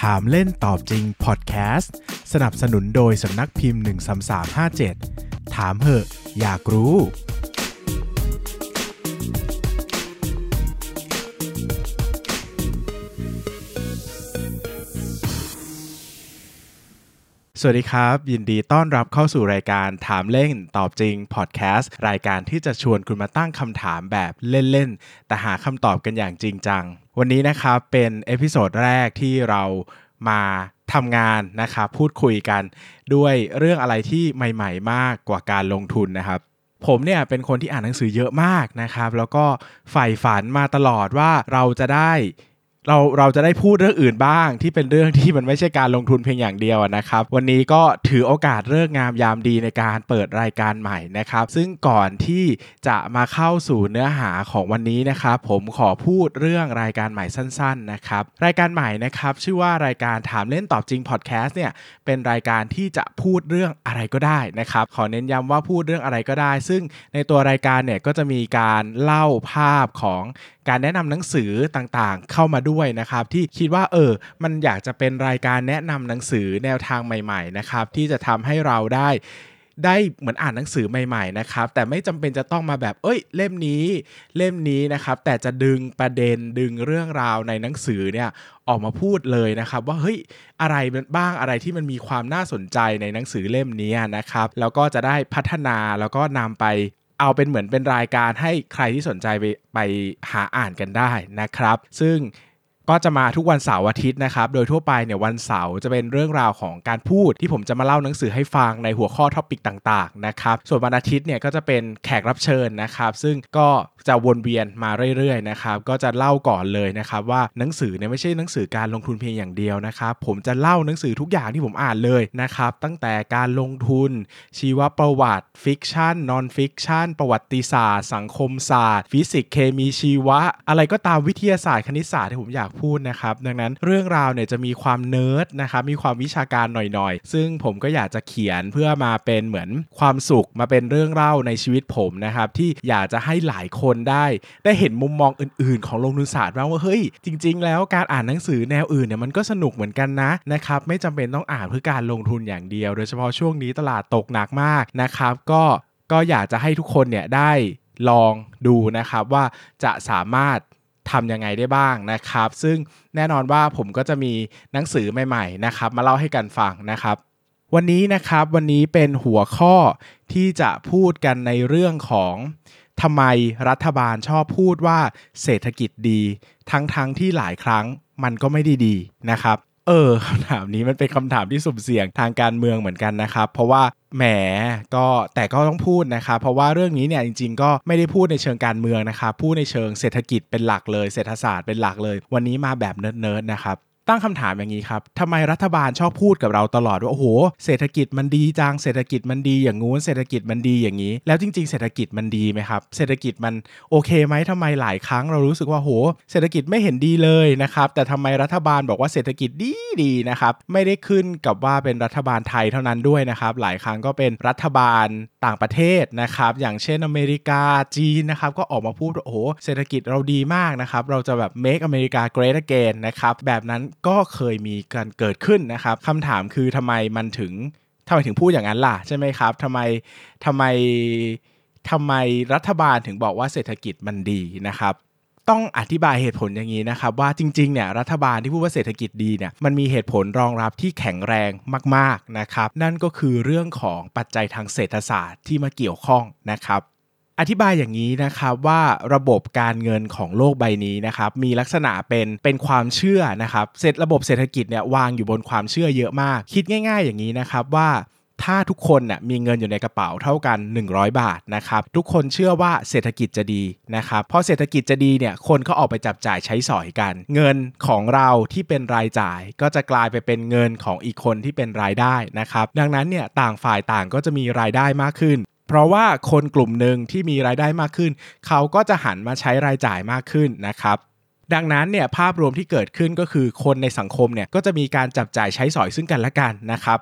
ถามเล่นตอบจริงพอดแคสต์สนับสนุนโดยสำนักพิมพ์ 13357 ถามเหอะ อยากรู้ สวัสดีครับ ยินดีต้อนรับเข้าสู่รายการถามเล่นตอบจริงพอดแคสต์รายการที่จะชวนคุณมาตั้งคำถามแบบเล่นๆ แต่หาคำตอบกันอย่างจริงจัง วันนี้นะครับเป็น episode แรกที่เรามาทำงานนะครับพูดคุยกันด้วยเรื่องอะไรที่ใหม่ๆ มากกว่าการลงทุนนะครับผมเนี่ยเป็นคนที่อ่านหนังสือเยอะมากนะครับ แล้วก็ใฝ่ฝันมาตลอดว่าเราจะได้ เราเราจะได้พูดเรื่องอื่นบ้าง ที่เป็นเรื่องที่มันไม่ใช่การลงทุนเพียงอย่างเดียวนะครับ วันนี้ก็ถือโอกาสฤกษ์งามยามดีในการเปิดรายการใหม่นะครับ ซึ่งก่อนที่จะมาเข้าสู่เนื้อหาของวันนี้นะครับ ผมขอพูดเรื่องรายการใหม่สั้น ๆนะครับ รายการใหม่นะครับ ชื่อว่ารายการถามเล่นตอบจริงพอดแคสต์เนี่ยเป็นรายการที่จะพูดเรื่องอะไรก็ได้นะครับ ขอเน้นย้ำว่าพูดเรื่องอะไรก็ได้ ซึ่งในตัวรายการเนี่ยก็จะมีการเล่าภาพของ การแนะนำหนังสือต่างๆ เข้ามาด้วยนะครับ ที่คิดว่าเออมันอยากจะเป็นรายการแนะนำหนังสือแนวทางใหม่ๆนะครับที่จะทำให้เราได้ได้เหมือนอ่านหนังสือใหม่ๆนะครับ แต่ไม่จำเป็นจะต้องมาแบบ เอ้ย เล่มนี้ เล่มนี้นะครับ แต่จะดึงประเด็นดึงเรื่องราวในหนังสือเนี่ยออกมาพูดเลยนะครับ ว่าเฮ้ยอะไรบ้างอะไรที่มันมีความน่าสนใจในหนังสือเล่มนี้นะครับ แล้วก็จะได้พัฒนาแล้วก็นำไป เอาเป็นเหมือนเป็นรายการให้ใครที่สนใจไปไปหาอ่านกันได้นะครับ ซึ่ง ก็จะมาทุกวันเสาร์อาทิตย์นะครับ โดยทั่วไปเนี่ยวันเสาร์จะเป็นเรื่องราวของการพูดที่ผมจะมาเล่าหนังสือให้ฟังในหัวข้อท็อปิกต่างๆนะครับ ส่วนวันอาทิตย์เนี่ยก็จะเป็นแขกรับเชิญนะครับ ซึ่งก็จะวนเวียนมาเรื่อยๆนะครับ ก็จะเล่าก่อนเลยนะครับว่าหนังสือเนี่ยไม่ใช่หนังสือการลงทุนเพียงอย่างเดียวนะครับ ผมจะเล่าหนังสือทุกอย่างที่ผมอ่านเลยนะครับ ตั้งแต่การลงทุน ชีวประวัติ fiction non-fiction ประวัติศาสตร์ สังคมศาสตร์ ฟิสิกส์เคมีชีวะ อะไรก็ตามวิทยาศาสตร์คณิตศาสตร์ที่ผมอยากพูดนะครับ ดังนั้นเรื่องราวเนี่ยจะมีความเนิร์ดนะครับมีความวิชาการหน่อยๆ ซึ่งผมก็อยากจะเขียนเพื่อมาเป็นเหมือนความสุขมาเป็นเรื่องเล่าในชีวิตผมนะครับที่อยากจะให้หลายคนได้ ได้เห็นมุมมองอื่น ๆ ของลงทุนศาสตร์บ้างว่าเฮ้ยจริง ๆ แล้วการอ่านหนังสือแนวอื่นเนี่ยมันก็สนุกเหมือนกันนะนะครับไม่จำเป็นต้องอ่านเพื่อการลงทุนอย่างเดียว โดยเฉพาะช่วงนี้ตลาดตกหนักมากนะครับ ก็ก็อยากจะให้ทุกคนเนี่ยได้ลองดูนะครับว่าจะสามารถ ทำยังไงได้บ้างนะครับ ซึ่งแน่นอนว่าผมก็จะมีหนังสือใหม่ๆนะครับ มาเล่าให้กันฟังนะครับ วันนี้นะครับวันนี้เป็นหัวข้อที่จะพูดกันในเรื่องของทำไมรัฐบาลชอบพูดว่าเศรษฐกิจดี ทั้งๆทที่หลายครั้งมันก็ไม่ได้ดีนะครับ เออคำถามนี้มันเป็นคำถามที่สุ่มเสี่ยงทางการเมืองเหมือนกันนะครับ เพราะว่าแหมก็แต่ก็ต้องพูดนะครับ เพราะว่าเรื่องนี้เนี่ยจริง ๆ ก็ไม่ได้พูดในเชิงการเมืองนะครับพูดในเชิงเศรษฐกิจเป็นหลักเลย เศรษฐศาสตร์เป็นหลักเลย วันนี้มาแบบเนิร์ดๆนะครับ ตั้งคำถามอย่างนี้ครับทำไมรัฐบาลชอบพูดกับเราตลอดว่าโอ้โหเศรษฐกิจมันดีจังเศรษฐกิจมันดีอย่างงู้นเศรษฐกิจมันดีอย่างนี้ แล้วจริง ๆ เศรษฐกิจมันดีไหมครับ เศรษฐกิจมันโอเคไหมทำไมหลายครั้งเรารู้สึกว่าโห เศรษฐกิจไม่เห็นดีเลยนะครับ แต่ทำไมรัฐบาลบอกว่าเศรษฐกิจดีดีนะครับ ไม่ได้ขึ้นกับว่าเป็นรัฐบาลไทยเท่านั้นด้วยนะครับ หลายครั้งก็เป็นรัฐบาลต่างประเทศนะครับ อย่างเช่นอเมริกาจีนนะครับ ก็ออกมาพูดโอ้โหเศรษฐกิจเราดีมากนะครับ เราจะแบบ make America great again นะครับแบบนั้นก็เคยมีการเกิดขึ้นนะครับคำถามคือทำไมมันถึงทำไมถึงพูดอย่างนั้นล่ะใช่ไหมครับทำไมทำไมทำไมรัฐบาลถึงบอกว่าเศรษฐกิจมันดีนะครับ ต้องอธิบายเหตุผลอย่างนี้นะครับว่าจริงๆเนี่ยรัฐบาลที่พูดว่าเศรษฐกิจดีเนี่ยมันมีเหตุผลรองรับที่แข็งแรงมาก ๆนะครับ นั่นก็คือเรื่องของปัจจัยทางเศรษฐศาสตร์ที่มาเกี่ยวข้องนะครับ อธิบายอย่างนี้นะครับว่าระบบการเงินของโลกใบนี้นะครับมีลักษณะเป็นเป็นความเชื่อนะครับเสร็จระบบเศรษฐกิจเนี่ยวางอยู่บนความเชื่อเยอะมาก คิดง่าย ๆ อย่างนี้นะครับว่าถ้าทุกคนน่ยมีเงินอยู่ในกระเป๋าเท่ากัน 100 บาทนะครับทุกคนเชื่อว่าเศรษฐกิจจะดีนะครับพอเศรษฐกิจจะดีเนี่ยคนเขาออกไปจับจ่ายใช้สอยกัน เงินของเราที่เป็นรายจ่าย ก็จะกลายไปเป็นเงินของอีกคนที่เป็นรายได้นะครับดังนั้นเนี่ยต่างฝ่ายต่างก็จะมีรายได้มากขึ้น เพราะว่าคนกลุ่มหนึ่งที่มีรายได้มากขึ้น เขาก็จะหันมาใช้รายจ่ายมากขึ้นนะครับดังนั้นเนี่ยภาพรวมที่เกิดขึ้นก็คือคนในสังคมเนี่ยก็จะมีการจับจ่ายใช้สอยซึ่งกันและกันนะครับ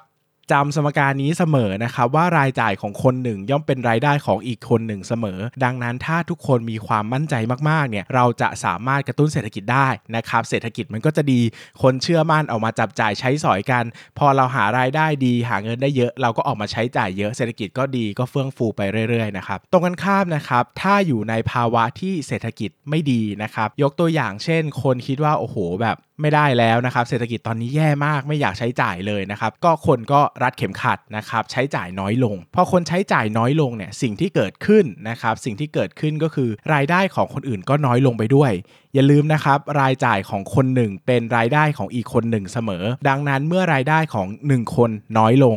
จำสมการนี้เสมอนะครับว่ารายจ่ายของคนหนึ่งย่อมเป็นรายได้ของอีกคนหนึ่งเสมอ ดังนั้นถ้าทุกคนมีความมั่นใจมากๆเนี่ยเราจะสามารถกระตุ้นเศรษฐกิจได้นะครับเศรษฐกิจมันก็จะดีคนเชื่อมั่นออกมาจับจ่ายใช้สอยกัน พอเราหารายได้ดีหาเงินได้เยอะ เราก็ออกมาใช้จ่ายเยอะเศรษฐกิจก็ดีก็เฟื่องฟูไปเรื่อยๆนะครับตรงกันข้ามนะครับถ้าอยู่ในภาวะที่เศรษฐกิจไม่ดีนะครับยกตัวอย่างเช่น คนคิดว่าโอ้โหแบบ ไม่ได้แล้วนะครับ เศรษฐกิจตอนนี้แย่มากไม่อยากใช้จ่ายเลยนะครับ ก็คนก็รัดเข็มขัดนะครับ ใช้จ่ายน้อยลง พอคนใช้จ่ายน้อยลงเนี่ยสิ่งที่เกิดขึ้นนะครับ สิ่งที่เกิดขึ้นก็คือรายได้ของคนอื่นก็น้อยลงไปด้วย อย่าลืมนะครับ รายจ่ายของคนหนึ่งเป็นรายได้ของอีกคนหนึ่งเสมอ ดังนั้นเมื่อรายได้ของ 1 คนน้อยลง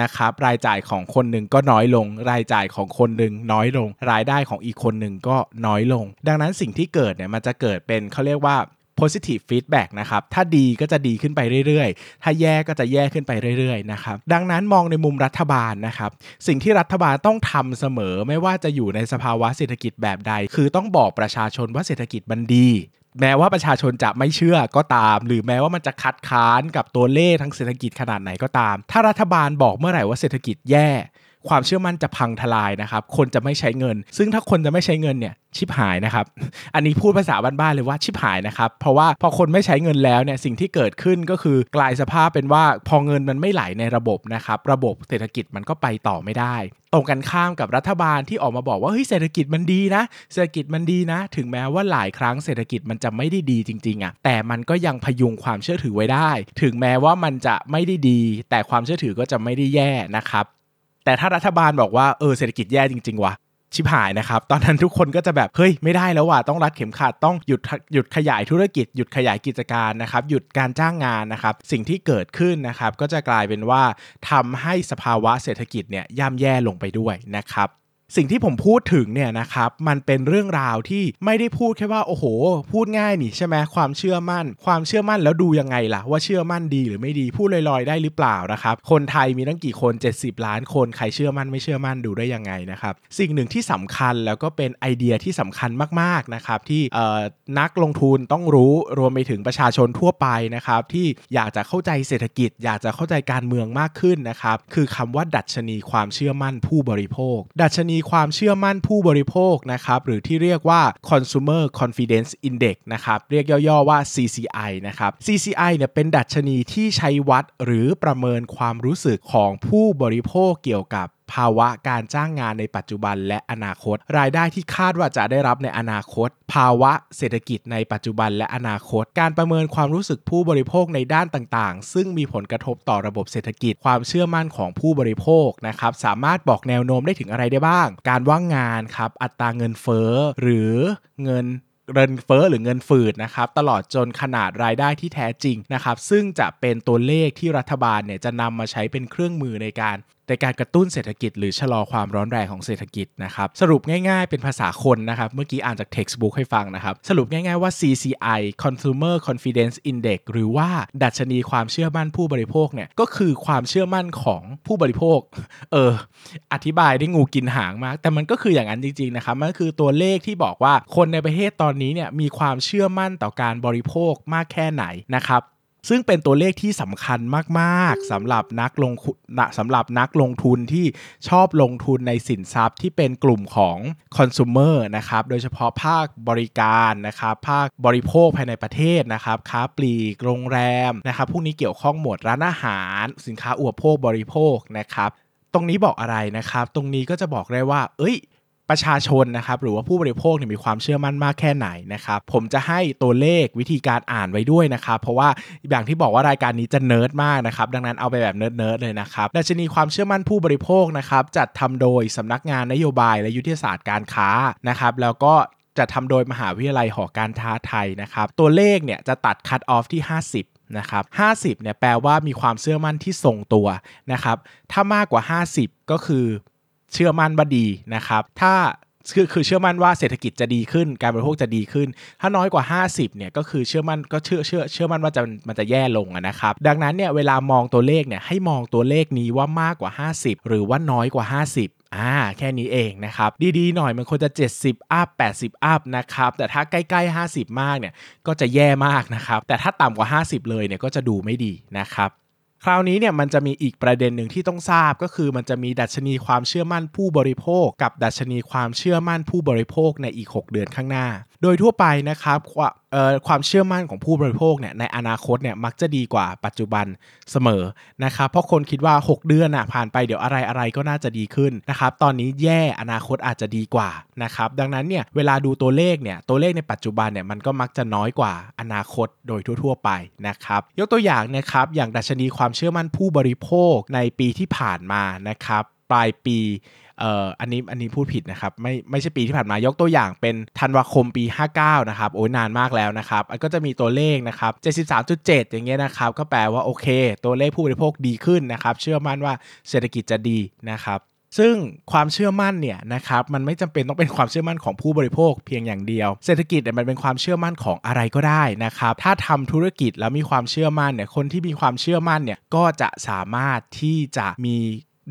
นะครับ รายจ่ายของคนหนึ่งก็น้อยลง รายจ่ายของคนหนึ่งน้อยลง รายได้ของอีกคนหนึ่งก็น้อยลง ดังนั้นสิ่งที่เกิดเนี่ยมันจะเกิดเป็นเขาเรียกว่า positive feedback นะครับ ถ้าดีก็จะดีขึ้นไปเรื่อยๆ ถ้าแย่ก็จะแย่ขึ้นไปเรื่อยๆ นะครับ ดังนั้นมองในมุมรัฐบาลนะครับ สิ่งที่รัฐบาลต้องทำเสมอไม่ว่าจะอยู่ในสภาวะเศรษฐกิจแบบใด คือต้องบอกประชาชนว่าเศรษฐกิจมันดีแม้ว่าประชาชนจะไม่เชื่อก็ตาม หรือแม้ว่ามันจะคัดค้านกับตัวเลขทางเศรษฐกิจขนาดไหนก็ตาม ถ้ารัฐบาลบอกเมื่อไหร่ว่าเศรษฐกิจแย่ ความเชื่อมั่นจะพังทลายนะครับ คนจะไม่ใช้เงิน ซึ่งถ้าคนจะไม่ใช้เงินเนี่ยชิบหายนะครับ อันนี้พูดภาษาบ้านๆเลยว่าชิบหายนะครับ เพราะว่าพอคนไม่ใช้เงินแล้วเนี่ยสิ่งที่เกิดขึ้นก็คือกลายสภาพเป็นว่าพอเงินมันไม่ไหลในระบบนะครับ ระบบเศรษฐกิจมันก็ไปต่อไม่ได้ ตรงกันข้ามกับรัฐบาลที่ออกมาบอกว่าเฮ้ยเศรษฐกิจมันดีนะ เศรษฐกิจมันดีนะ ถึงแม้ว่าหลายครั้งเศรษฐกิจมันจะไม่ได้ดีจริงๆอะ่ะแต่มันก็ยังพยุงความเชื่อถือไว้ได้ ถึงแม้ว่ามันจะไม่ได้ดี แต่ความเชื่อถือก็จะไม่ได้แย่นะครับ แต่ถ้ารัฐบาลบอกว่าเออเศรษฐกิจแย่จริงๆวะชิบหายนะครับ ตอนนั้นทุกคนก็จะแบบเฮ้ยไม่ได้แล้วว่ะต้องรัดเข็มขัดต้องหยุดหยุดขยายธุรกิจหยุดขยายกิจการนะครับหยุดการจ้างงานนะครับ สิ่งที่เกิดขึ้นนะครับ ก็จะกลายเป็นว่าทำให้สภาวะเศรษฐกิจเนี่ยย่ำแย่ลงไปด้วยนะครับ สิ่งที่ผมพูดถึงเนี่ยนะครับมันเป็นเรื่องราวที่ไม่ได้พูดแค่ว่าโอ้โห พูดง่ายนี่ใช่ไหมความเชื่อมั่น ความเชื่อมั่นแล้วดูยังไงล่ะ ว่าเชื่อมั่นดีหรือไม่ดีพูดลอยๆ ได้หรือเปล่านะครับคนไทยมีตั้งกี่คน 70 ล้านคนใครเชื่อมั่นไม่เชื่อมั่นดูได้ยังไงนะครับสิ่งหนึ่งที่สำคัญแล้วก็เป็นไอเดียที่สำคัญมากๆนะครับที่นักลงทุนต้องรู้รวมไปถึงประชาชนทั่วไปนะครับที่อยากจะเข้าใจเศรษฐกิจ อยากจะเข้าใจการเมืองมากขึ้นนะครับคือคำว่าดัชนีความเชื่อมั่นผู้บริโภค ดัชนีความเชื่อมั่นผู้บริโภคนะครับหรือที่เรียกว่า consumer confidence index นะครับเรียกย่อๆว่า CCI นะครับ CCI เนี่ยเป็นดัชนีที่ใช้วัดหรือประเมินความรู้สึกของผู้บริโภคเกี่ยวกับ ภาวะการจ้างงานในปัจจุบันและอนาคต รายได้ที่คาดว่าจะได้รับในอนาคต ภาวะเศรษฐกิจในปัจจุบันและอนาคต การประเมินความรู้สึกผู้บริโภคในด้านต่างๆ ซึ่งมีผลกระทบต่อระบบเศรษฐกิจ ความเชื่อมั่นของผู้บริโภคนะครับสามารถบอกแนวโน้มได้ถึงอะไรได้บ้าง การว่างงานครับอัตราเงินเฟ้อหรือเงินเงินเฟ้อหรือเงินฝืดนะครับตลอดจนขนาดรายได้ที่แท้จริงนะครับซึ่งจะเป็นตัวเลขที่รัฐบาลเนี่ยจะนำมาใช้เป็นเครื่องมือในการ ในการกระตุ้นเศรษฐกิจ หรือชะลอความร้อนแรงของเศรษฐกิจนะครับสรุปง่ายๆ เป็นภาษาคนนะครับเมื่อกี้อ่านจาก textbook ให้ฟังนะครับสรุปง่ายๆว่า CCI Consumer Confidence Index หรือว่าดัชนีความเชื่อมั่นผู้บริโภคเนี่ยก็คือความเชื่อมั่นของผู้บริโภคเอออธิบายได้งูกินหางมาก แต่มันก็คืออย่างนั้นจริงๆนะครับมันคือตัวเลขที่บอกว่าคนในประเทศตอนนี้เนี่ยมีความเชื่อมั่นต่อการบริโภคมากแค่ไหนนะครับ ซึ่งเป็นตัวเลขที่สำคัญมากๆสำหรับนักลงสำหรับนักลงทุนที่ชอบลงทุนในสินทรัพย์ที่เป็นกลุ่มของคอน sumer นะครับโดยเฉพาะภาคบริการนะครับภาคบริโภคภายในประเทศนะครับค้าปลีกโรงแรมนะครับพวกนี้เกี่ยวข้องหมดร้านอาหาร สินค้าอุปโภคบริโภคนะครับตรงนี้บอกอะไรนะครับ ตรงนี้ก็จะบอกได้ว่า เอ้ย ประชาชนนะครับหรือว่าผู้บริโภคมีความเชื่อมั่นมากแค่ไหนนะครับผมจะให้ตัวเลขวิธีการอ่านไว้ด้วยนะครับเพราะว่าอย่างที่บอกว่ารายการนี้จะเนิร์ดมากนะครับดังนั้นเอาไปแบบเนิร์ดๆเลยนะครับดัชนีความเชื่อมั่นผู้บริโภคนะครับจัดทำโดยสำนักงานนโยบายและยุทธศาสตร์การค้านะครับแล้วก็จะทำโดยมหาวิทยาลัยหอการค้าไทยนะครับตัวเลขเนี่ยจะตัด cut off ที่ 50นะครับ50เนี่ยแปลว่ามีความเชื่อมั่นที่ทรงตัวนะครับ ถ้ามากกว่า 50 ก็คือ เชื่อมั่นว่าดีนะครับถ้าคือคือเชื่อมั่นว่าเศรษฐกิจจะดีขึ้น การบริโภคจะดีขึ้น ถ้าน้อยกว่า 50เนี่ยก็คือเชื่อมั่นก็เชื่อเชื่อเชื่อมั่นว่าจะมันจะแย่ลงนะครับ ดังนั้นเนี่ยเวลามองตัวเลขเนี่ยให้มองตัวเลขนี้ว่ามากกว่า 50 หรือว่าน้อยกว่า 50อ่าแค่นี้เองนะครับ ดีๆ หน่อยมันควรจะ 70 อัพ 80 อัพนะครับ แต่ถ้าใกล้ๆ 50 มากเนี่ยก็จะแย่มากนะครับ แต่ถ้าต่ำกว่า 50 เลยเนี่ยก็จะดูไม่ดีนะครับ คราวนี้เนี่ยมันจะมีอีกประเด็นหนึ่งที่ต้องทราบก็คือมันจะมีดัชนีความเชื่อมั่นผู้บริโภค กับดัชนีความเชื่อมั่นผู้บริโภคในอีก 6 เดือนข้างหน้า โดยทั่วไปนะครับความเชื่อมั่นของผู้บริโภคเนี่ยในอนาคตเนี่ยมักจะดีกว่าปัจจุบันเสมอนะครับเพราะคนคิดว่า 6 เดือนอะผ่านไปเดี๋ยวอะไรอะไรก็น่าจะดีขึ้นนะครับตอนนี้แย่อนาคตอาจจะดีกว่านะครับดังนั้นเนี่ยเวลาดูตัวเลขเนี่ยตัวเลขในปัจจุบันเนี่ยมันก็มักจะน้อยกว่าอนาคตโดยทั่ว ๆ ไปนะครับยกตัวอย่างนะครับอย่างดัชนีความเชื่อมั่นผู้บริโภคในปีที่ผ่านมานะครับ ปลายปีเอ่ออันนี้อันนี้พูดผิดนะครับไม่ไม่ใช่ปีที่ผ่านมายกตัวอย่างเป็นธันวาคมปี 59 นะครับ โอ้ยนานมากแล้วนะครับก็จะมีตัวเลขนะครับ 73.7 อย่างเงี้ยนะครับ ก็แปลว่าโอเค ตัวเลขผู้บริโภคดีขึ้นนะครับ เชื่อมั่นว่าเศรษฐกิจจะดีนะครับซึ่งความเชื่อมั่นเนี่ยนะครับมันไม่จำเป็นต้องเป็นความเชื่อมั่นของผู้บริโภคเพียงอย่างเดียว เศรษฐกิจเนี่ยมันเป็นความเชื่อมั่นของอะไรก็ได้นะครับถ้าทำธุรกิจแล้วมีความเชื่อมั่นเนี่ยคนที่มีความเชื่อมั่นเนี่ยก็จะสามารถที่จะมี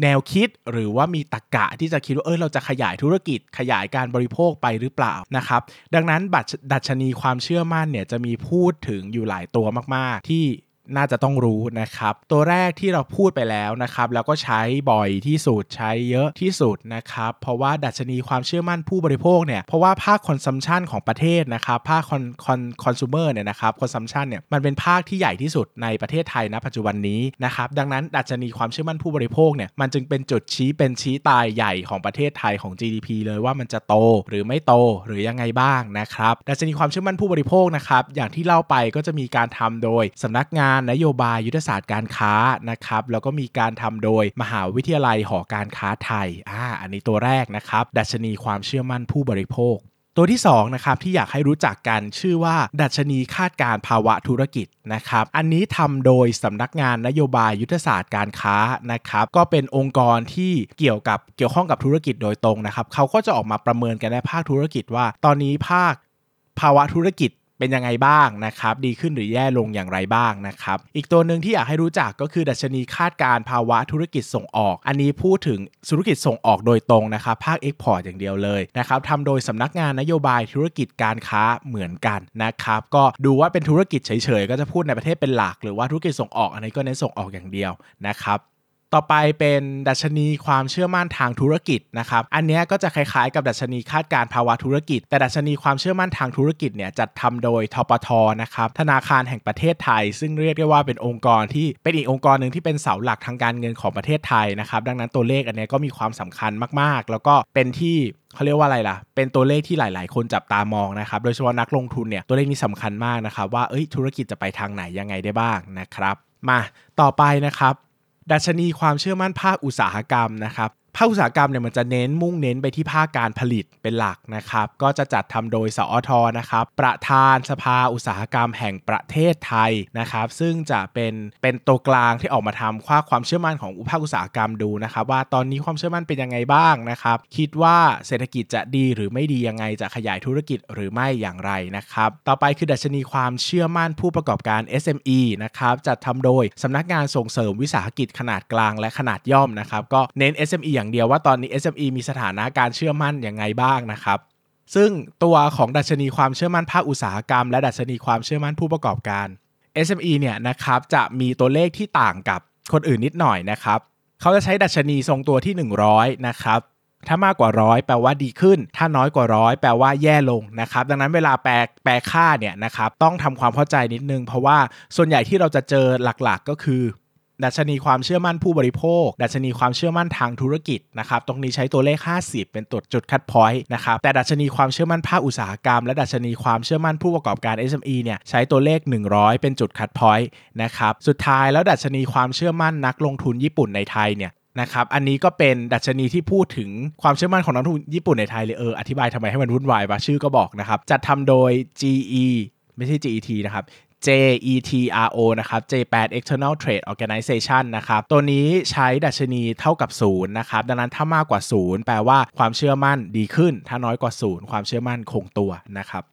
แนวคิดหรือว่ามีตรกกะที่จะคิดว่าเออเราจะขยายธุรกิจขยายการบริโภคไปหรือเปล่านะครับดังนั้นบัตรดัชนีความเชื่อมั่นเนี่ยจะมีพูดถึงอยู่หลายตัวมาก ๆ ที่ น่าจะต้องรู้นะครับ ตัวแรกที่เราพูดไปแล้วนะครับ แล้วก็ใช้บ่อยที่สุดใช้เยอะที่สุดนะครับ เพราะว่าดัชนีความเชื่อมั่นผู้บริโภคเนี่ย เพราะว่าภาค consumption ของประเทศนะครับ ภาคคอนคอนคอน sumer เนี่ยนะครับคอนซัมชันเนี่ยมันเป็นภาคที่ใหญ่ที่สุดในประเทศไทยณปัจจุบันนี้นะครับ ดังนั้นดัชนีความเชื่อมั่นผู้บริโภคเนี่ยมันจึงเป็นจุดชี้เป็นชี้ตายใหญ่ของประเทศไทยของ GDP เลยว่ามันจะโตหรือไม่โตหรือยังไงบ้างนะครับดัชนีความเชื่อมั่นผู้บริโภคนะครับอย่างที่เล่าไปก็จะมีการทำโดยสำนักงานนโยบายยุทธศาสตร์การค้านะครับแล้วก็มีการทำโดยมหาวิทยาลัยหอการค้าไทยอ่าอันนี้ตัวแรกนะครับ ดัชนีความเชื่อมั่นผู้บริโภค ตัวที่2นะครับที่อยากให้รู้จักกันชื่อว่า ดัชนีคาดการภาวะธุรกิจนะครับอันนี้ทำโดยสำนักงานนโยบายยุทธศาสตร์การค้านะครับก็เป็นองค์กรที่เกี่ยวกับเกี่ยวข้องกับธุรกิจโดยตรงนะครับเขาก็จะออกมาประเมินกันในภาคธุรกิจว่า ตอนนี้ภาคภาวะธุรกิจ เป็นยังไงบ้างนะครับ ดีขึ้นหรือแย่ลงอย่างไรบ้างนะครับ อีกตัวหนึ่งที่อยากให้รู้จักก็คือดัชนีคาดการภาวะธุรกิจส่งออก อันนี้พูดถึงธุรกิจส่งออกโดยตรงนะครับ ภาคเอ็กพอร์ตอย่างเดียวเลยนะครับทำโดยสำนักงานนโยบายธุรกิจการค้าเหมือนกันนะครับ ก็ดูว่าเป็นธุรกิจเฉยๆ ก็จะพูดในประเทศเป็นหลัก หรือว่าธุรกิจส่งออกอันนี้ก็เน้นส่งออกอย่างเดียวนะครับ ต่อไปเป็นดัชนีความเชื่อมั่นทางธุรกิจนะครับ อันนี้ก็จะคล้ายๆกับดัชนีคาดการภาวะธุรกิจ แต่ดัชนีความเชื่อมั่นทางธุรกิจเนี่ยจัดทำโดยทปทนะครับธนาคารแห่งประเทศไทย ซึ่งเรียกได้ว่าเป็นองค์กรที่เป็นอีกองค์กรหนึ่งที่เป็นเสาหลักทางการเงินของประเทศไทยนะครับดังนั้นตัวเลขอันนี้ก็มีความสำคัญมากๆ แล้วก็เป็นที่เขาเรียกว่าอะไรล่ะ เป็นตัวเลขที่หลาย ๆ คนจับตามองนะครับ โดยเฉพาะนักลงทุนเนี่ย ตัวเลขนี้สำคัญมากนะครับ ว่า เอ้ย ธุรกิจจะไปทางไหนยังไงได้บ้างนะครับ มา ต่อไปนะครับ ดัชนีความเชื่อมั่นภาคอุตสาหกรรมนะครับ ภาคอุตสาหกรรมเนี่ยมันจะเน้นมุ่งเน้นไปที่ภาคการผลิตเป็นหลักนะครับ ก็จะจัดทำโดยสอทนะครับ ประธานสภาอุตสาหกรรมแห่งประเทศไทยนะครับ ซึ่งจะเป็นเป็นตัวกลางที่ออกมาทำค่าความเชื่อมั่นของภาคอุตสาหกรรมดูนะครับ ว่าตอนนี้ความเชื่อมั่นเป็นยังไงบ้างนะครับ คิดว่าเศรษฐกิจจะดีหรือไม่ดียังไงจะขยายธุรกิจหรือไม่อย่างไรนะครับ ต่อไปคือดัชนีความเชื่อมั่นผู้ประกอบการ SME นะครับจัดทำโดยสำนักงานส่งเสริมวิสาหกิจขนาดกลางและขนาดย่อมนะครับก็เน้น SME อย่างเดียวว่าตอนนี้ SME มีสถานะการเชื่อมั่นอย่างไงบ้างนะครับซึ่งตัวของดัชนีความเชื่อมั่นภาคอุตสาหกรรม และดัชนีความเชื่อมั่นผู้ประกอบการ SME เนี่ยนะครับจะมีตัวเลขที่ต่างกับคนอื่นนิดหน่อยนะครับเขาจะใช้ดัชนีทรงตัวที่ 100นะครับถ้ามากกว่าร้อยแปลว่าดีขึ้น ถ้าน้อยกว่าร้อยแปลว่าแย่ลงนะครับ ดังนั้นเวลาแปลแปลค่าเนี่ยนะครับต้องทำความเข้าใจนิดนึง เพราะว่าส่วนใหญ่ที่เราจะเจอหลักๆก็คือ ดัชนีความเชื่อมั่นผู้บริโภค ดัชนีความเชื่อมั่นทางธุรกิจนะครับตรงนี้ใช้ตัวเลข 50 เป็นตัวจุด cut point นะครับแต่ดัชนีความเชื่อมั่นภาคอุตสาหกรรม และดัชนีความเชื่อมั่นผู้ประกอบการ SME เนี่ยใช้ตัวเลข 100 เป็นจุด cut point นะครับสุดท้ายแล้วดัชนีความเชื่อมั่นนักลงทุนญี่ปุ่นในไทยเนี่ยนะครับ อันนี้ก็เป็นดัชนีที่พูดถึงความเชื่อมั่นของนักลงทุนญี่ปุ่นในไทยเลยเออ อธิบายทำไมให้มันวุ่นวายวะชื่อก็บอกนะครับ จัดทำโดย GE ไม่ใช่ GET นะครับ JETRO นะครับ J8 External Trade Organization นะครับตัวนี้ใช้ดัชนีเท่ากับ0นะครับดังนั้นถ้ามากกว่า 0 แปลว่าความเชื่อมั่นดีขึ้น ถ้าน้อยกว่า 0 ความเชื่อมั่นคงตัวนะครับ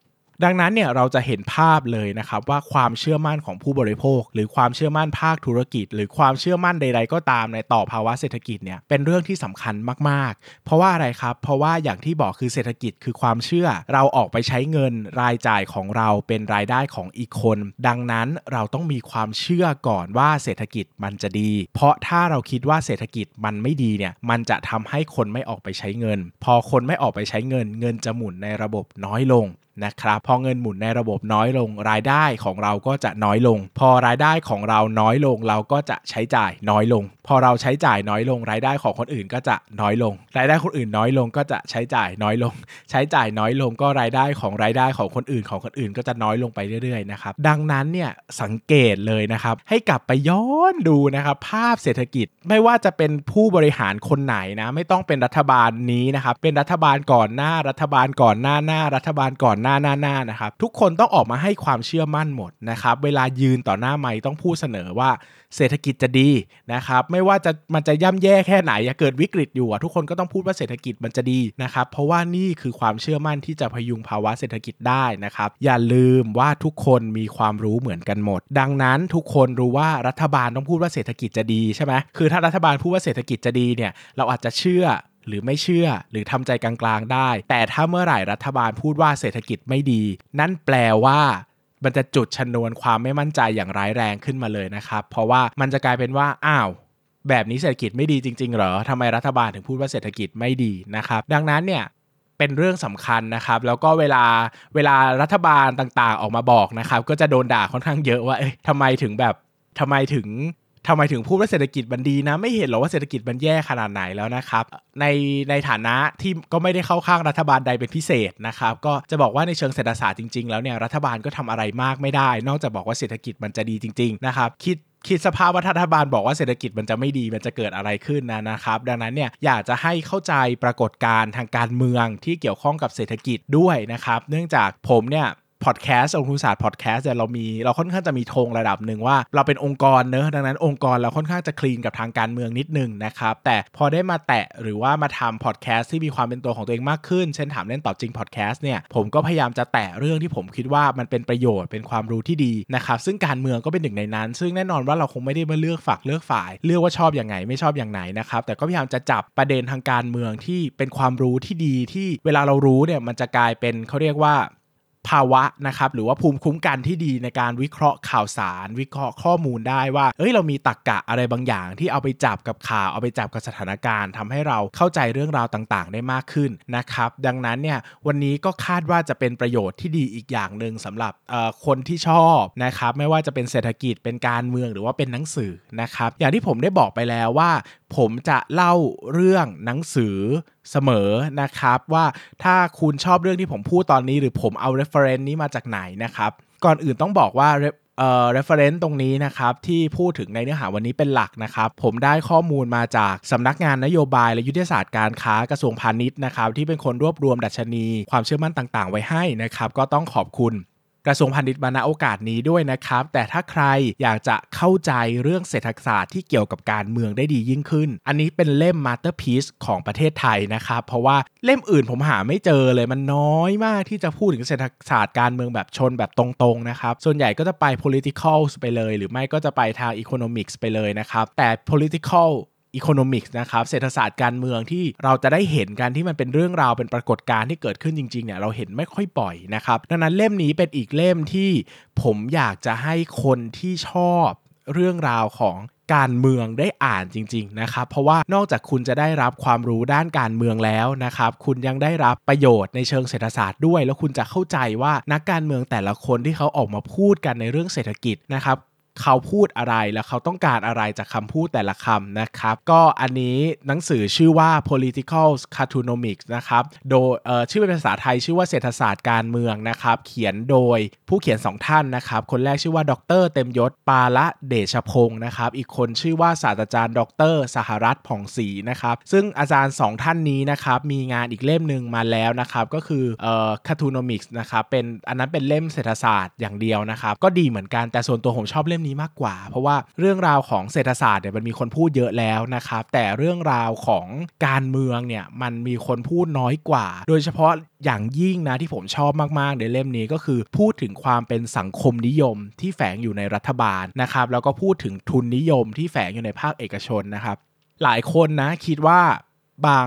ดังนั้นเนี่ยเราจะเห็นภาพเลยนะครับว่าความเชื่อมั่นของผู้บริโภค หรือความเชื่อมั่นภาคธุรกิจ หรือความเชื่อมั่นใด ๆ ก็ตามในต่อภาวะเศรษฐกิจเนี่ยเป็นเรื่องที่สำคัญมากๆ เพราะว่าอะไรครับ เพราะว่าอย่างที่บอกคือเศรษฐกิจคือความเชื่อ เราออกไปใช้เงินรายจ่ายของเราเป็นรายได้ของอีกคน ดังนั้นเราต้องมีความเชื่อก่อนว่าเศรษฐกิจมันจะดี เพราะถ้าเราคิดว่าเศรษฐกิจมันไม่ดีเนี่ยมันจะทำให้คนไม่ออกไปใช้เงิน พอคนไม่ออกไปใช้เงิน เงินจะหมุนในระบบน้อยลง นะครับพอเงินหมุนในระบบน้อยลง รายได้ของเราก็จะน้อยลง พอรายได้ของเราน้อยลง เราก็จะใช้จ่ายน้อยลง พอเราใช้จ่ายน้อยลง รายได้ของคนอื่นก็จะน้อยลง รายได้คนอื่นน้อยลงก็จะใช้จ่ายน้อยลง ใช้จ่ายน้อยลงก็รายได้ของรายได้ของคนอื่นของคนอื่นก็จะน้อยลงไปเรื่อยๆนะครับดังนั้นเนี่ยสังเกตเลยนะครับให้กลับไปย้อนดูนะครับภาพเศรษฐกิจไม่ว่าจะเป็นผู้บริหารคนไหนนะไม่ต้องเป็นรัฐบาลนี้นะครับเป็นรัฐบาลก่อนหน้ารัฐบาลก่อนหน้าหน้ารัฐบาลก่อนหน้าหน้าหน้านะครับทุกคนต้องออกมาให้ความเชื่อมั่นหมดนะครับเวลายืนต่อหน้าไม้ต้องพูดเสนอว่าเศรษฐกิจจะดีนะครับไม่ว่าจะมันจะย่ำแย่แค่ไหนอย่าเกิดวิกฤตอยู่ทุกคนก็ต้องพูดว่าเศรษฐกิจมันจะดีนะครับเพราะว่านี่คือความเชื่อมั่นที่จะพยุงภาวะเศรษฐกิจได้นะครับอย่าลืมว่าทุกคนมีความรู้เหมือนกันหมด ดังนั้นทุกคนรู้ว่ารัฐบาลต้องพูดว่าเศรษฐกิจจะดีใช่ไหมคือถ้ารัฐบาลพูดว่าเศรษฐกิจจะดีเนี่ยเราอาจจะเชื่อ หรือไม่เชื่อหรือทำใจกลางๆได้ แต่ถ้าเมื่อไหร่รัฐบาลพูดว่าเศรษฐกิจไม่ดี นั่นแปลว่ามันจะจุดชนวนความไม่มั่นใจอย่างร้ายแรงขึ้นมาเลยนะครับ เพราะว่ามันจะกลายเป็นว่าอ้าวแบบนี้เศรษฐกิจไม่ดีจริง ๆ เหรอทำไมรัฐบาลถึงพูดว่าเศรษฐกิจไม่ดีนะครับ ดังนั้นเนี่ยเป็นเรื่องสำคัญนะครับ แล้วก็เวลาเวลารัฐบาลต่างๆ ออกมาบอกนะครับ ก็จะโดนด่าค่อนข้างเยอะว่าเอ้ยทำไมถึงแบบทำไมถึง ทำไมถึงพูดว่าเศรษฐกิจมันดีนะ ไม่เห็นหรอว่าเศรษฐกิจมันแย่ขนาดไหนแล้วนะครับ ในในฐานะที่ก็ไม่ได้เข้าข้างรัฐบาลใดเป็นพิเศษนะครับ ก็จะบอกว่าในเชิงเศรษฐศาสตร์จริงๆ แล้วเนี่ยรัฐบาลก็ทำอะไรมากไม่ได้ นอกจากบอกว่าเศรษฐกิจมันจะดีจริงๆนะครับคิดคิดสภาพว่ารัฐบาลบอกว่าเศรษฐกิจมันจะไม่ดีมันจะเกิดอะไรขึ้นนะนะครับ ดังนั้นเนี่ยอยากจะให้เข้าใจปรากฏการณ์ทางการเมืองที่เกี่ยวข้องกับเศรษฐกิจด้วยนะครับ เนื่องจากผมเนี่ย พอดแคสต์องคุศาสตร์พอดแคสต์เนี่ยเรามีเราค่อนข้างจะมีธงระดับหนึ่งว่า เราเป็นองค์กรเนอะดังนั้นองค์กรเราค่อนข้างจะคลีนกับทางการเมืองนิดนึงนะครับแต่พอได้มาแตะหรือว่ามาทำพอดแคสต์ที่มีความเป็นตัวของตัวเองมากขึ้น เช่นถามเล่นตอบจริงพอดแคสต์เนี่ยผมก็พยายามจะแตะเรื่องที่ผมคิดว่ามันเป็นประโยชน์เป็นความรู้ที่ดีนะครับซึ่งการเมืองก็เป็นหนึ่งในนั้น ซึ่งแน่นอนว่าเราคงไม่ได้มาเลือกฝักเลือกฝ่าย เลือกว่าชอบอย่างไงไม่ชอบอย่างไหนนะครับแต่ก็พยายามจะจับประเด็นทางการเมืองที่เป็นความรู้ที่ดีที่เวลาเรารู้เนี่ยมันจะกลายเป็นเขาเรียกว่า ภาวะนะครับหรือว่าภูมิคุ้มกันที่ดีในการวิเคราะห์ข่าวสาร วิเคราะห์ข้อมูลได้ว่าเอ้ยเรามีตรกกะอะไรบางอย่าง ที่เอาไปจับกับข่าวเอาไปจับกับสถานการณ์ทำให้เราเข้าใจเรื่องราวต่างๆ ได้มากขึ้นนะครับดังนั้นเนี่ยวันนี้ก็คาดว่าจะเป็นประโยชน์ที่ดีอีกอย่างหนึ่งสำหรับคนที่ชอบนะครับไม่ว่าจะเป็นเศรษฐกิจเป็นการเมืองหรือว่าเป็นหนังสือนะครับอย่างที่ผมได้บอกไปแล้วว่า ผมจะเล่าเรื่องหนังสือ เสมอนะครับว่าถ้าคุณชอบเรื่องที่ผมพูดตอนนี้หรือผมเอา reference นี้มาจากไหนนะครับ ก่อนอื่นต้องบอกว่าเอ่อ reference ตรงนี้นะครับ ที่พูดถึงในเนื้อหาวันนี้เป็นหลักนะครับ ผมได้ข้อมูลมาจากสำนักงานนโยบายและยุทธศาสตร์การค้ากระทรวงพาณิชย์นะครับ ที่เป็นคนรวบรวมดัชนี ความเชื่อมั่นต่างๆ ไว้ให้นะครับ ก็ต้องขอบคุณ กระทรวงพาณิชย์มาณโอกาสนี้ด้วยนะครับ แต่ถ้าใครอยากจะเข้าใจเรื่องเศรษฐศาสตร์ที่เกี่ยวกับการเมืองได้ดียิ่งขึ้น อันนี้เป็นเล่ม masterpiece ของประเทศไทยนะครับ เพราะว่าเล่มอื่นผมหาไม่เจอเลยมันน้อยมากที่จะพูดถึงเศรษฐศาสตร์การเมืองแบบชนแบบตรงๆนะครับ ส่วนใหญ่ก็จะไป political ไปเลย หรือไม่ก็จะไปทาง economics ไปเลยนะครับ แต่ political อีโคโนมิกส์นะครับเศรษฐศาสตร์การเมืองที่เราจะได้เห็นกันที่มันเป็นเรื่องราวเป็นปรากฏการณ์ที่เกิดขึ้นจริงๆเนี่ยเราเห็นไม่ค่อยบ่อยนะครับดังนั้นเล่มนี้เป็นอีกเล่มที่ผมอยากจะให้คนที่ชอบเรื่องราวของการเมืองได้อ่านจริงๆนะครับ เพราะว่านอกจากคุณจะได้รับความรู้ด้านการเมืองแล้วนะครับ คุณยังได้รับประโยชน์ในเชิงเศรษฐศาสตร์ด้วย แล้วคุณจะเข้าใจว่านักการเมืองแต่ละคนที่เขาออกมาพูดกันในเรื่องเศรษฐกิจนะครับ เขาพูดอะไรแล้วเขาต้องการอะไรจากคำพูดแต่ละคำนะครับ ก็อันนี้หนังสือชื่อว่า political cartoonomics นะครับโดยชื่อเป็นภาษาไทยชื่อว่าเศรษฐศาสตร์การเมืองนะครับ เขียนโดยผู้เขียน 2 ท่านนะครับ คนแรกชื่อว่าดร เต็มยศปาละเดชพงศ์นะครับ อีกคนชื่อว่าศาสตราจารย์ ดร สหรัฐผ่องศรีนะครับ ซึ่งอาจารย์ 2 ท่านนี้นะครับมีงานอีกเล่มหนึ่งมาแล้วนะครับ ก็คือเอ่อ cartoonomics นะครับเป็นอันนั้นเป็นเล่มเศรษฐศาสตร์อย่างเดียวนะครับ ก็ดีเหมือนกันแต่ส่วนตัวผมชอบเล่มนี้มากกว่า เพราะว่าเรื่องราวของเศรษฐศาสตร์เนี่ยมันมีคนพูดเยอะแล้วนะครับ แต่เรื่องราวของการเมืองเนี่ยมันมีคนพูดน้อยกว่า โดยเฉพาะอย่างยิ่งนะที่ผมชอบมากๆในเล่มนี้ก็คือพูดถึงความเป็นสังคมนิยมที่แฝงอยู่ในรัฐบาลนะครับแล้วก็พูดถึงทุนนิยมที่แฝงอยู่ในภาคเอกชนนะครับหลายคนนะคิดว่าบาง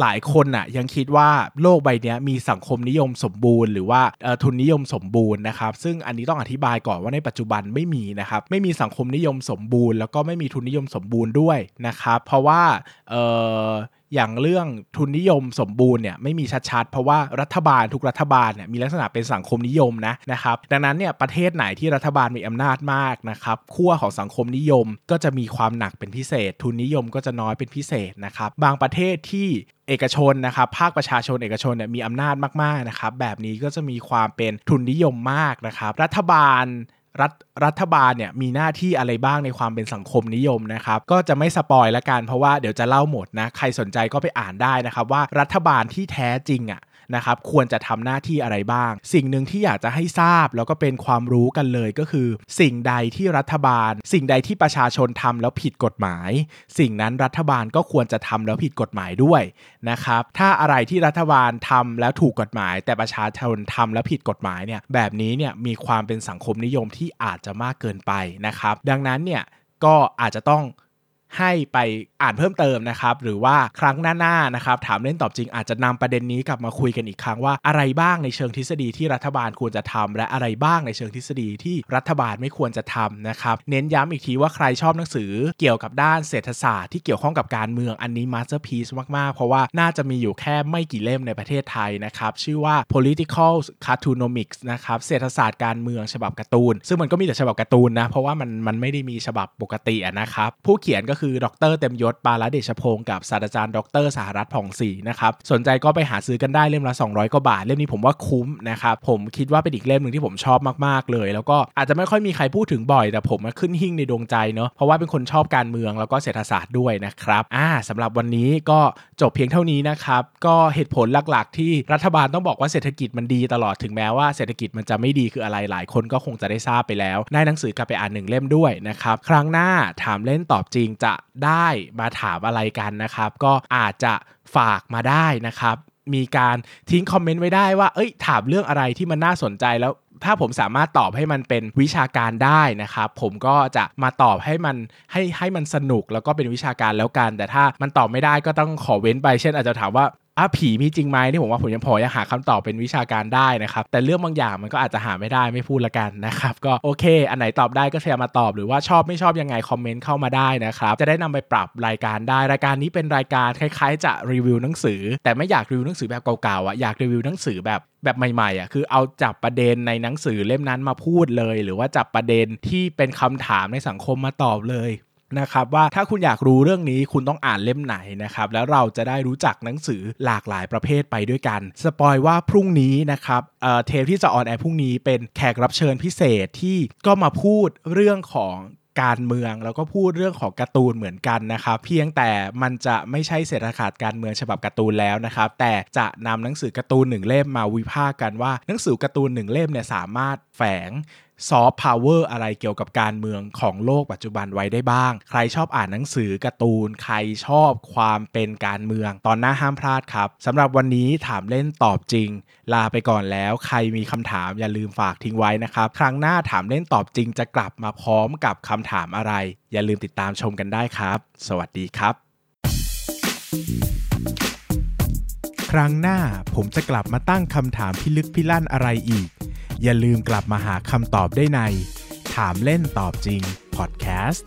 หลายคนน่ะยังคิดว่าโลกใบนี้มีสังคมนิยมสมบูรณ์ หรือว่าทุนนิยมสมบูรณ์นะครับ ซึ่งอันนี้ต้องอธิบายก่อนว่าในปัจจุบันไม่มีนะครับ ไม่มีสังคมนิยมสมบูรณ์ แล้วก็ไม่มีทุนนิยมสมบูรณ์ด้วยนะครับ เพราะว่าเอย่างเรื่องทุนนิยมสมบูรณ์เนี่ยไม่มีชัดๆ เพราะว่ารัฐบาลทุกรัฐบาลเนี่ยมีลักษณะเป็นสังคมนิยมนะนะครับดังนั้นเนี่ยประเทศไหนที่รัฐบาลมีอำนาจมากนะครับขั้วของสังคมนิยมก็จะมีความหนักเป็นพิเศษ ทุนนิยมก็จะน้อยเป็นพิเศษนะครับบางประเทศที่เอกชนนะครับภาคประชาชนเอกชนเนี่ยมีอำนาจมากๆนะครับแบบนี้ก็จะมีความเป็นทุนนิยมมากนะครับรัฐบาล รัฐรัฐบาลเนี่ยมีหน้าที่อะไรบ้างในความเป็นสังคมนิยมนะครับก็จะไม่สปอยละกันเพราะว่าเดี๋ยวจะเล่าหมดนะใครสนใจก็ไปอ่านได้นะครับว่ารัฐบาลที่แท้จริงอะ่ะ นะครับควรจะทำหน้าที่อะไรบ้าง สิ่งหนึ่งที่อยากจะให้ทราบแล้วก็เป็นความรู้กันเลยก็คือ สิ่งใดที่รัฐบาล สิ่งใดที่ประชาชนทำแล้วผิดกฎหมาย สิ่งนั้นรัฐบาลก็ควรจะทำแล้วผิดกฎหมายด้วยนะครับถ้าอะไรที่รัฐบาลทำแล้วถูกกฎหมาย แต่ประชาชนทำแล้วผิดกฎหมายเนี่ยแบบนี้เนี่ยมีความเป็นสังคมนิยมที่อาจจะมากเกินไปนะครับดังนั้นเนี่ยก็อาจจะต้อง ให้ไปอ่านเพิ่มเติมนะครับ หรือว่าครั้งหน้าๆนะครับ ถามเล่นตอบจริงอาจจะนำประเด็นนี้กลับมาคุยกันอีกครั้งว่าอะไรบ้างในเชิงทฤษฎีที่รัฐบาลควรจะทำและอะไรบ้างในเชิงทฤษฎีที่รัฐบาลไม่ควรจะทำนะครับ เน้นย้ำอีกทีว่าใครชอบหนังสือเกี่ยวกับด้านเศรษฐศาสตร์ที่เกี่ยวข้องกับการเมืองอันนี้ masterpiece มากๆ เพราะว่าน่าจะมีอยู่แค่ไม่กี่เล่มในประเทศไทยนะครับ ชื่อว่า political cartoonomics นะครับเศรษฐศาสตร์การเมืองฉบับการ์ตูน ซึ่งมันก็มีแต่ฉบับการ์ตูนนะเพราะว่ามันมันไม่ได้มีฉบับปกตินะครับผู้เขียนก็คือ ดรเต็มยศปาลเดชพงศ์กับศาสตราจารย์ ดรสหรัฐผ่องศรีนะครับสนใจก็ไปหาซื้อกันได้เล่มละ 200กว่าบาท เล่มนี้ผมว่าคุ้มนะครับผมคิดว่าเป็นอีกเล่มหนึ่งที่ผมชอบมากๆเลย แล้วก็อาจจะไม่ค่อยมีใครพูดถึงบ่อย แต่ผมมาขึ้นหิ่งในดวงใจเนาะเพราะว่าเป็นคนชอบการเมืองแล้วก็เศรษฐศาสตร์ด้วยนะครับอ่าสำหรับวันนี้ก็จบเพียงเท่านี้นะครับก็เหตุผลหลักๆ ที่รัฐบาลต้องบอกว่าเศรษฐกิจมันดีตลอดถึงแม้ว่าเศรษฐกิจมันจะไม่ดีคืออะไรหลายคนก็คงจะได้ทราบไปแล้วได้หนังสือกลับไปอ่านหนึ่งเล่มด้วยนะครับครั้งหน้าถามเล่นตอบจริงจะได้มาถามอะไรกันนะครับ ก็อาจจะฝากมาได้นะครับ มีการทิ้งคอมเมนต์ไว้ได้ว่า เอ้ย ถามเรื่องอะไรที่มันน่าสนใจแล้วถ้าผมสามารถตอบให้มันเป็นวิชาการได้นะครับ ผมก็จะมาตอบให้มันให้ให้มันสนุกแล้วก็เป็นวิชาการแล้วกัน แต่ถ้ามันตอบไม่ได้ก็ต้องขอเว้นไป เช่นอาจจะถามว่า อะผีมีจริงไหมที่ผมว่าผมยังพอยังหาคำตอบเป็นวิชาการได้นะครับ แต่เรื่องบางอย่างมันก็อาจจะหาไม่ได้ไม่พูดละกันนะครับ ก็โอเค อันไหนตอบได้ก็แชร์มาตอบหรือว่าชอบไม่ชอบยังไงคอมเมนต์เข้ามาได้นะครับ จะได้นำไปปรับรายการได้รายการนี้เป็นรายการคล้ายๆ จะรีวิวหนังสือ แต่ไม่อยากรีวิวหนังสือแบบเก่าๆอะอยากรีวิวหนังสือแบบแบบใหม่ๆอะคือเอาจับประเด็นในหนังสือเล่มนั้นมาพูดเลย หรือว่าจับประเด็นที่เป็นคำถามในสังคมมาตอบเลย นะครับว่าถ้าคุณอยากรู้เรื่องนี้คุณต้องอ่านเล่มไหนนะครับแล้วเราจะได้รู้จักหนังสือหลากหลายประเภทไปด้วยกัน spoil ว่าพรุ่งนี้นะครับเทปที่จะ on air พรุ่งนี้เป็นแขกรับเชิญพิเศษที่ก็มาพูดเรื่องของการเมืองแล้วก็พูดเรื่องของการ์ตูนเหมือนกันนะครับเพียงแต่มันจะไม่ใช่เศรษฐศาสตร์การเมืองฉบับการ์ตูนแล้วนะครับแต่จะนำหนังสือการ์ตูนหนึ่งเล่มมาวิพากษ์กันว่าหนังสือการ์ตูนหนึ่งเล่มเนี่ยสามารถแฝง ซอฟต์พาวเวอร์อะไรเกี่ยวกับการเมืองของโลกปัจจุบันไว้ได้บ้าง ใครชอบอ่านหนังสือการ์ตูน ใครชอบความเป็นการเมือง ตอนหน้าห้ามพลาดครับสำหรับวันนี้ถามเล่นตอบจริง ลาไปก่อนแล้ว ใครมีคำถามอย่าลืมฝากทิ้งไว้นะครับ ครั้งหน้าถามเล่นตอบจริงจะกลับมาพร้อมกับคำถามอะไร อย่าลืมติดตามชมกันได้ครับ สวัสดีครับ ครั้งหน้าผมจะกลับมาตั้งคำถามพิลึกพิลั่นอะไรอีก อย่าลืมกลับมาหาคำตอบได้ใน ถามเล่นตอบจริงพอดแคสต์